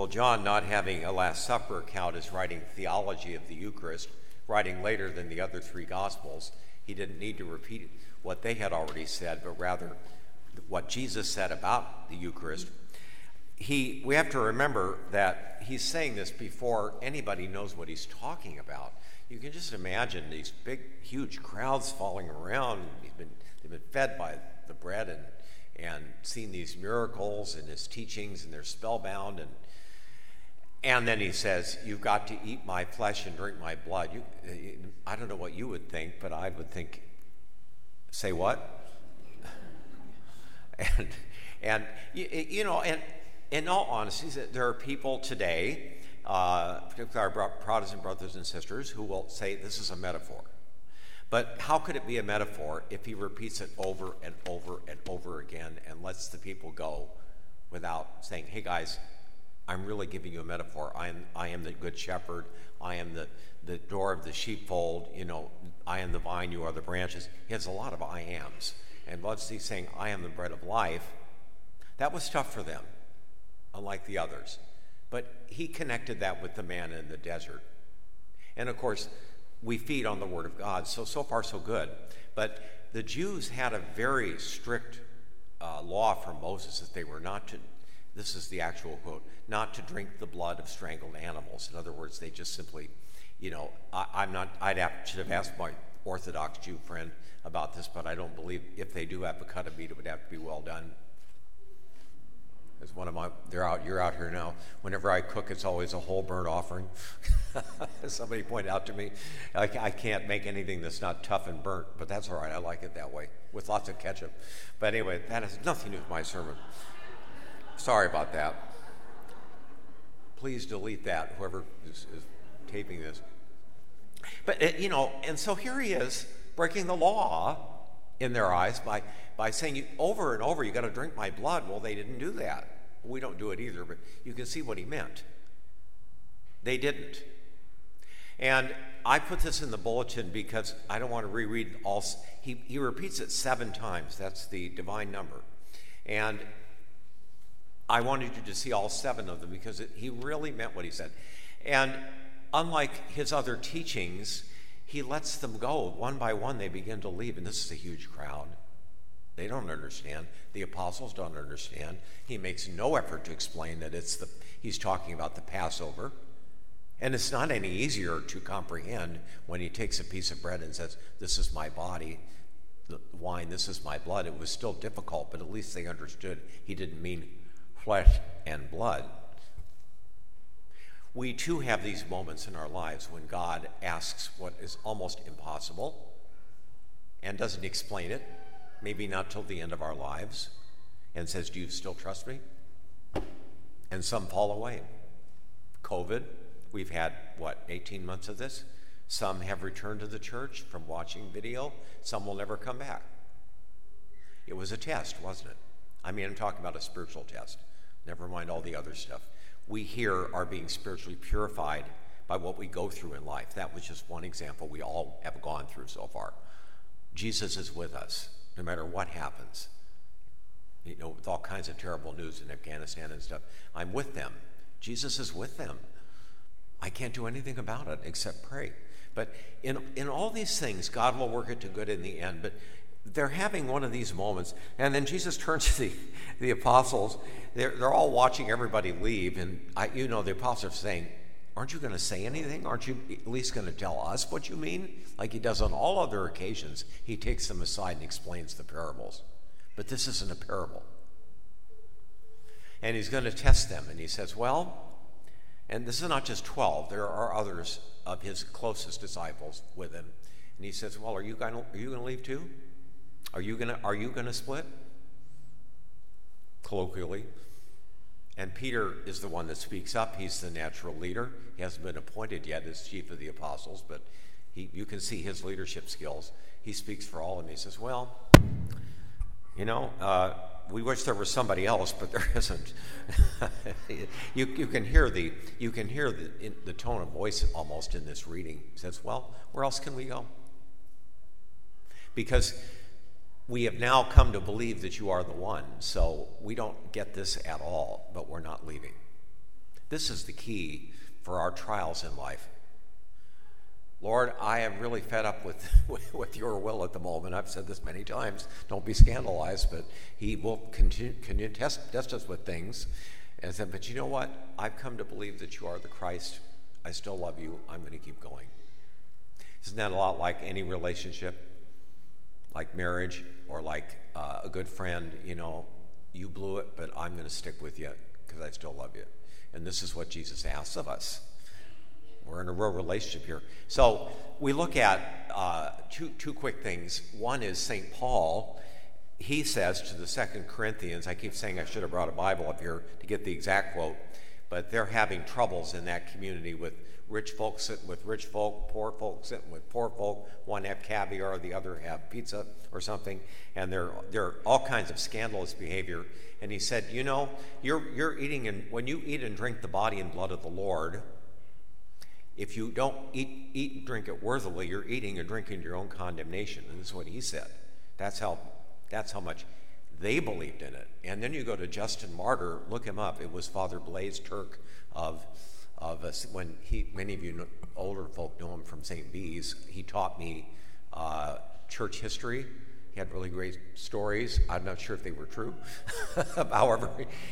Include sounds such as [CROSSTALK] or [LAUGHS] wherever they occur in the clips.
Well, John, not having a Last Supper account, is writing theology of the Eucharist, writing later than the other three Gospels. He didn't need to repeat what they had already said, but rather what Jesus said about the Eucharist. He, we have to remember that he's saying this before anybody knows what he's talking about. You can just imagine these big, huge crowds falling around. Been, they've been fed by the bread and, and seen these miracles and his teachings, and they're spellbound. And, and then he says, You've got to eat my flesh and drink my blood. You, I don't know what you would think, but I would think, Say what? [LAUGHS] and, and you, know, and in all honesty, there are people today uh, particularly our Protestant brothers and sisters, who will say this is a metaphor. But how could it be a metaphor if he repeats it over and over and over again and lets the people go without saying, hey guys, I'm really giving you a metaphor. I am, I am the good shepherd. I am the, the door of the sheepfold. You know, I am the vine, you are the branches. He has a lot of I ams. And once he's saying, I am the bread of life, that was tough for them, unlike the others. But he connected that with the manna in the desert. And of course, we feed on the Word of God, so so far so good. But the Jews had a very strict uh, law from Moses that they were not to, this is the actual quote, not to drink the blood of strangled animals. In other words, they just simply, you know, I, am not, I'd should have asked my Orthodox Jew friend about this, but I don't believe if they do have a cut of meat, it would have to be well done as one of my, they're out, you're out here now. Whenever I cook, it's always a whole burnt offering. [LAUGHS] Somebody pointed out to me, I, I, can't make anything that's not tough and burnt, but that's all right. I like it that way with lots of ketchup. But anyway, that has nothing to do with my sermon. Sorry about that. Please delete that, whoever is, is taping this. But, uh, you know, and so here he is breaking the law in their eyes by, by saying over and over, you got to drink my blood. Well, they didn't do that. We don't do it either, but you can see what he meant. They didn't. And I put this in the bulletin because I don't want to reread all. He, he repeats it seven times. That's the divine number. And I wanted you to see all seven of them because it, he really meant what he said. And unlike his other teachings, he lets them go. One by one, they begin to leave, and this is a huge crowd. They don't understand. The apostles don't understand. He makes no effort to explain that it's the he's talking about the Passover. And it's not any easier to comprehend when he takes a piece of bread and says, This is my body, the wine, this is my blood. It was still difficult, but at least they understood he didn't mean flesh and blood. We too have these moments in our lives when God asks what is almost impossible and doesn't explain it, maybe not till the end of our lives, and says, Do you still trust me? And some fall away. COVID, we've had, what, 18 months of this? Some have returned to the church from watching video, some will never come back. It was a test, wasn't it? I mean, I'm talking about a spiritual test. Never mind all the other stuff we here are being spiritually purified by what we go through in life. That was just one example we all have gone through so far. Jesus is with us no matter what happens. You know, with all kinds of terrible news in Afghanistan and stuff. I'm with them. Jesus is with them. I can't do anything about it except pray. But in, in all these things, God will work it to good in the end. But they're having one of these moments. And then Jesus turns to the, the apostles. They're, they're all watching everybody leave. And I, you know, the apostles are saying, Aren't you going to say anything? Aren't you at least going to tell us what you mean? Like he does on all other occasions. He takes them aside and explains the parables. But this isn't a parable. And he's going to test them. And he says, Well, and this is not just 12, there are others of his closest disciples with him. And he says, Well, are you going to, are you going to leave too? Are you gonna are you gonna split? Colloquially. And Peter is the one that speaks up. He's the natural leader. He hasn't been appointed yet as chief of the apostles, but he, you can see his leadership skills. He speaks for all of them. He says, Well, you know, uh, we wish there was somebody else, but there [LAUGHS] isn't. [LAUGHS] you, you can hear the you can hear the, in, the tone of voice almost in this reading. He says, "Well, where else can we go?" Because we have now come to believe that you are the one. So we don't get this at all, but we're not leaving. This is the key for our trials in life. Lord, I am really fed up with, [LAUGHS] with, your will at the moment. I've said this many times. Don't be scandalized, but He will continue, test, test us with things. And said, but you know what? I've come to believe that you are the Christ. I still love you. I'm going to keep going. Isn't that a lot like any relationship, like marriage or like uh, a good friend? You know, you blew it, but I'm going to stick with you because I still love you. And this is what Jesus asks of us. We're in a real relationship here. So we look at uh, two, two quick things. One is St. Paul. He says to the Second Corinthians, I keep saying I should have brought a Bible up here to get the exact quote, but they're having troubles in that community with rich folks sitting with rich folk, poor folk sitting with poor folk. One have caviar, the other have pizza or something, and there there are all kinds of scandalous behavior. And he said, you know, you're you're eating and when you eat and drink the body and blood of the Lord, if you don't eat eat and drink it worthily, you're eating and drinking your own condemnation. And this is what he said. That's how that's how much they believed in it. And then you go to Justin Martyr, look him up. It was Father Blaise Turk of of when he many of you know, older folk know him from St. Bees. He taught me uh, church history. He had really great stories. I'm not sure if they were true. [LAUGHS] However,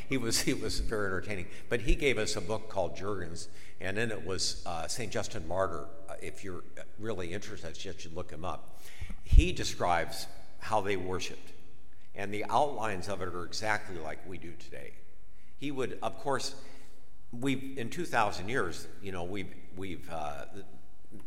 he was he was very entertaining. But he gave us a book called Jurgens, and then it was uh, St. Justin Martyr. Uh, if you're really interested, you should look him up. He describes how they worshipped, and the outlines of it are exactly like we do today. He would, of course, we've in 2,000 years, you know, we've we've uh,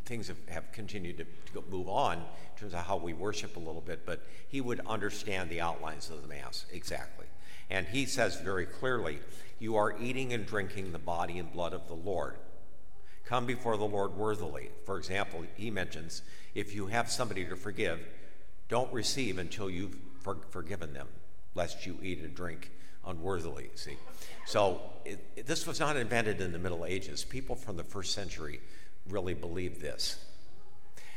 things have, have continued to, to move on in terms of how we worship a little bit, but he would understand the outlines of the Mass exactly. And he says very clearly, You are eating and drinking the body and blood of the Lord. Come before the Lord worthily. For example, he mentions, If you have somebody to forgive, don't receive until you've for, forgiven them, lest you eat and drink unworthily. See? So it, it, this was not invented in the Middle Ages. People from the first century really believed this.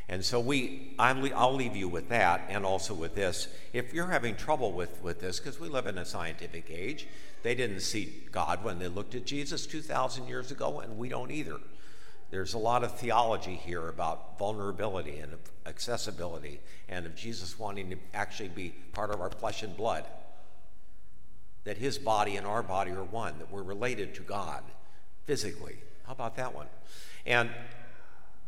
And so we, I'll leave you with that and also with this. If you're having trouble with, with this, because we live in a scientific age, they didn't see God when they looked at Jesus 2,000 years ago, and we don't either. There's a lot of theology here about vulnerability and accessibility and of Jesus wanting to actually be part of our flesh and blood. That his body and our body are one, that we're related to God physically. How about that one? And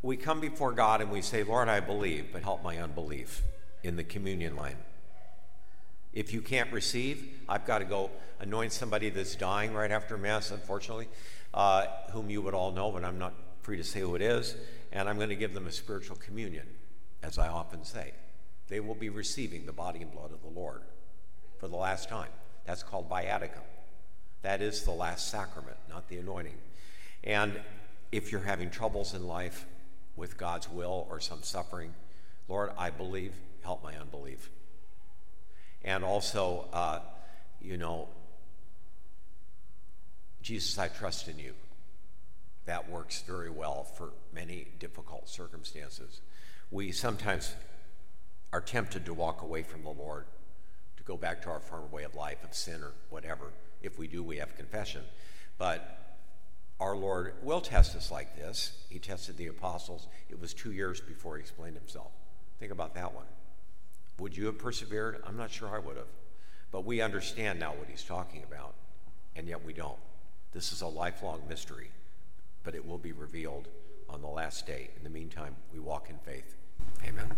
we come before God and we say, Lord, I believe, but help my unbelief in the communion line. If you can't receive, I've got to go anoint somebody that's dying right after Mass, unfortunately, uh, whom you would all know, but I'm not free to say who it is, and I'm going to give them a spiritual communion, as I often say. They will be receiving the body and blood of the Lord for the last time. That's called viaticum. That is the last sacrament, not the anointing. And if you're having troubles in life with God's will or some suffering, Lord, I believe, help my unbelief. And also, uh, you know, Jesus, I trust in you. That works very well for many difficult circumstances. We sometimes are tempted to walk away from the Lord, to go back to our former way of life, of sin or whatever. If we do, we have confession. But our Lord will test us like this. He tested the apostles. It was two years before he explained himself. Think about that one. Would you have persevered? I'm not sure I would have. But we understand now what he's talking about, and yet we don't. This is a lifelong mystery, but it will be revealed on the last day. In the meantime, we walk in faith. Amen.